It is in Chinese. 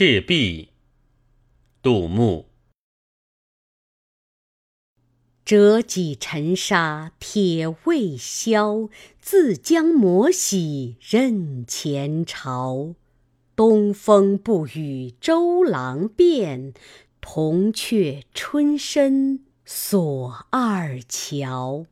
赤壁杜牧。折戟沉沙铁未销自将磨洗认前朝。东风不与周郎便铜雀春深锁二乔。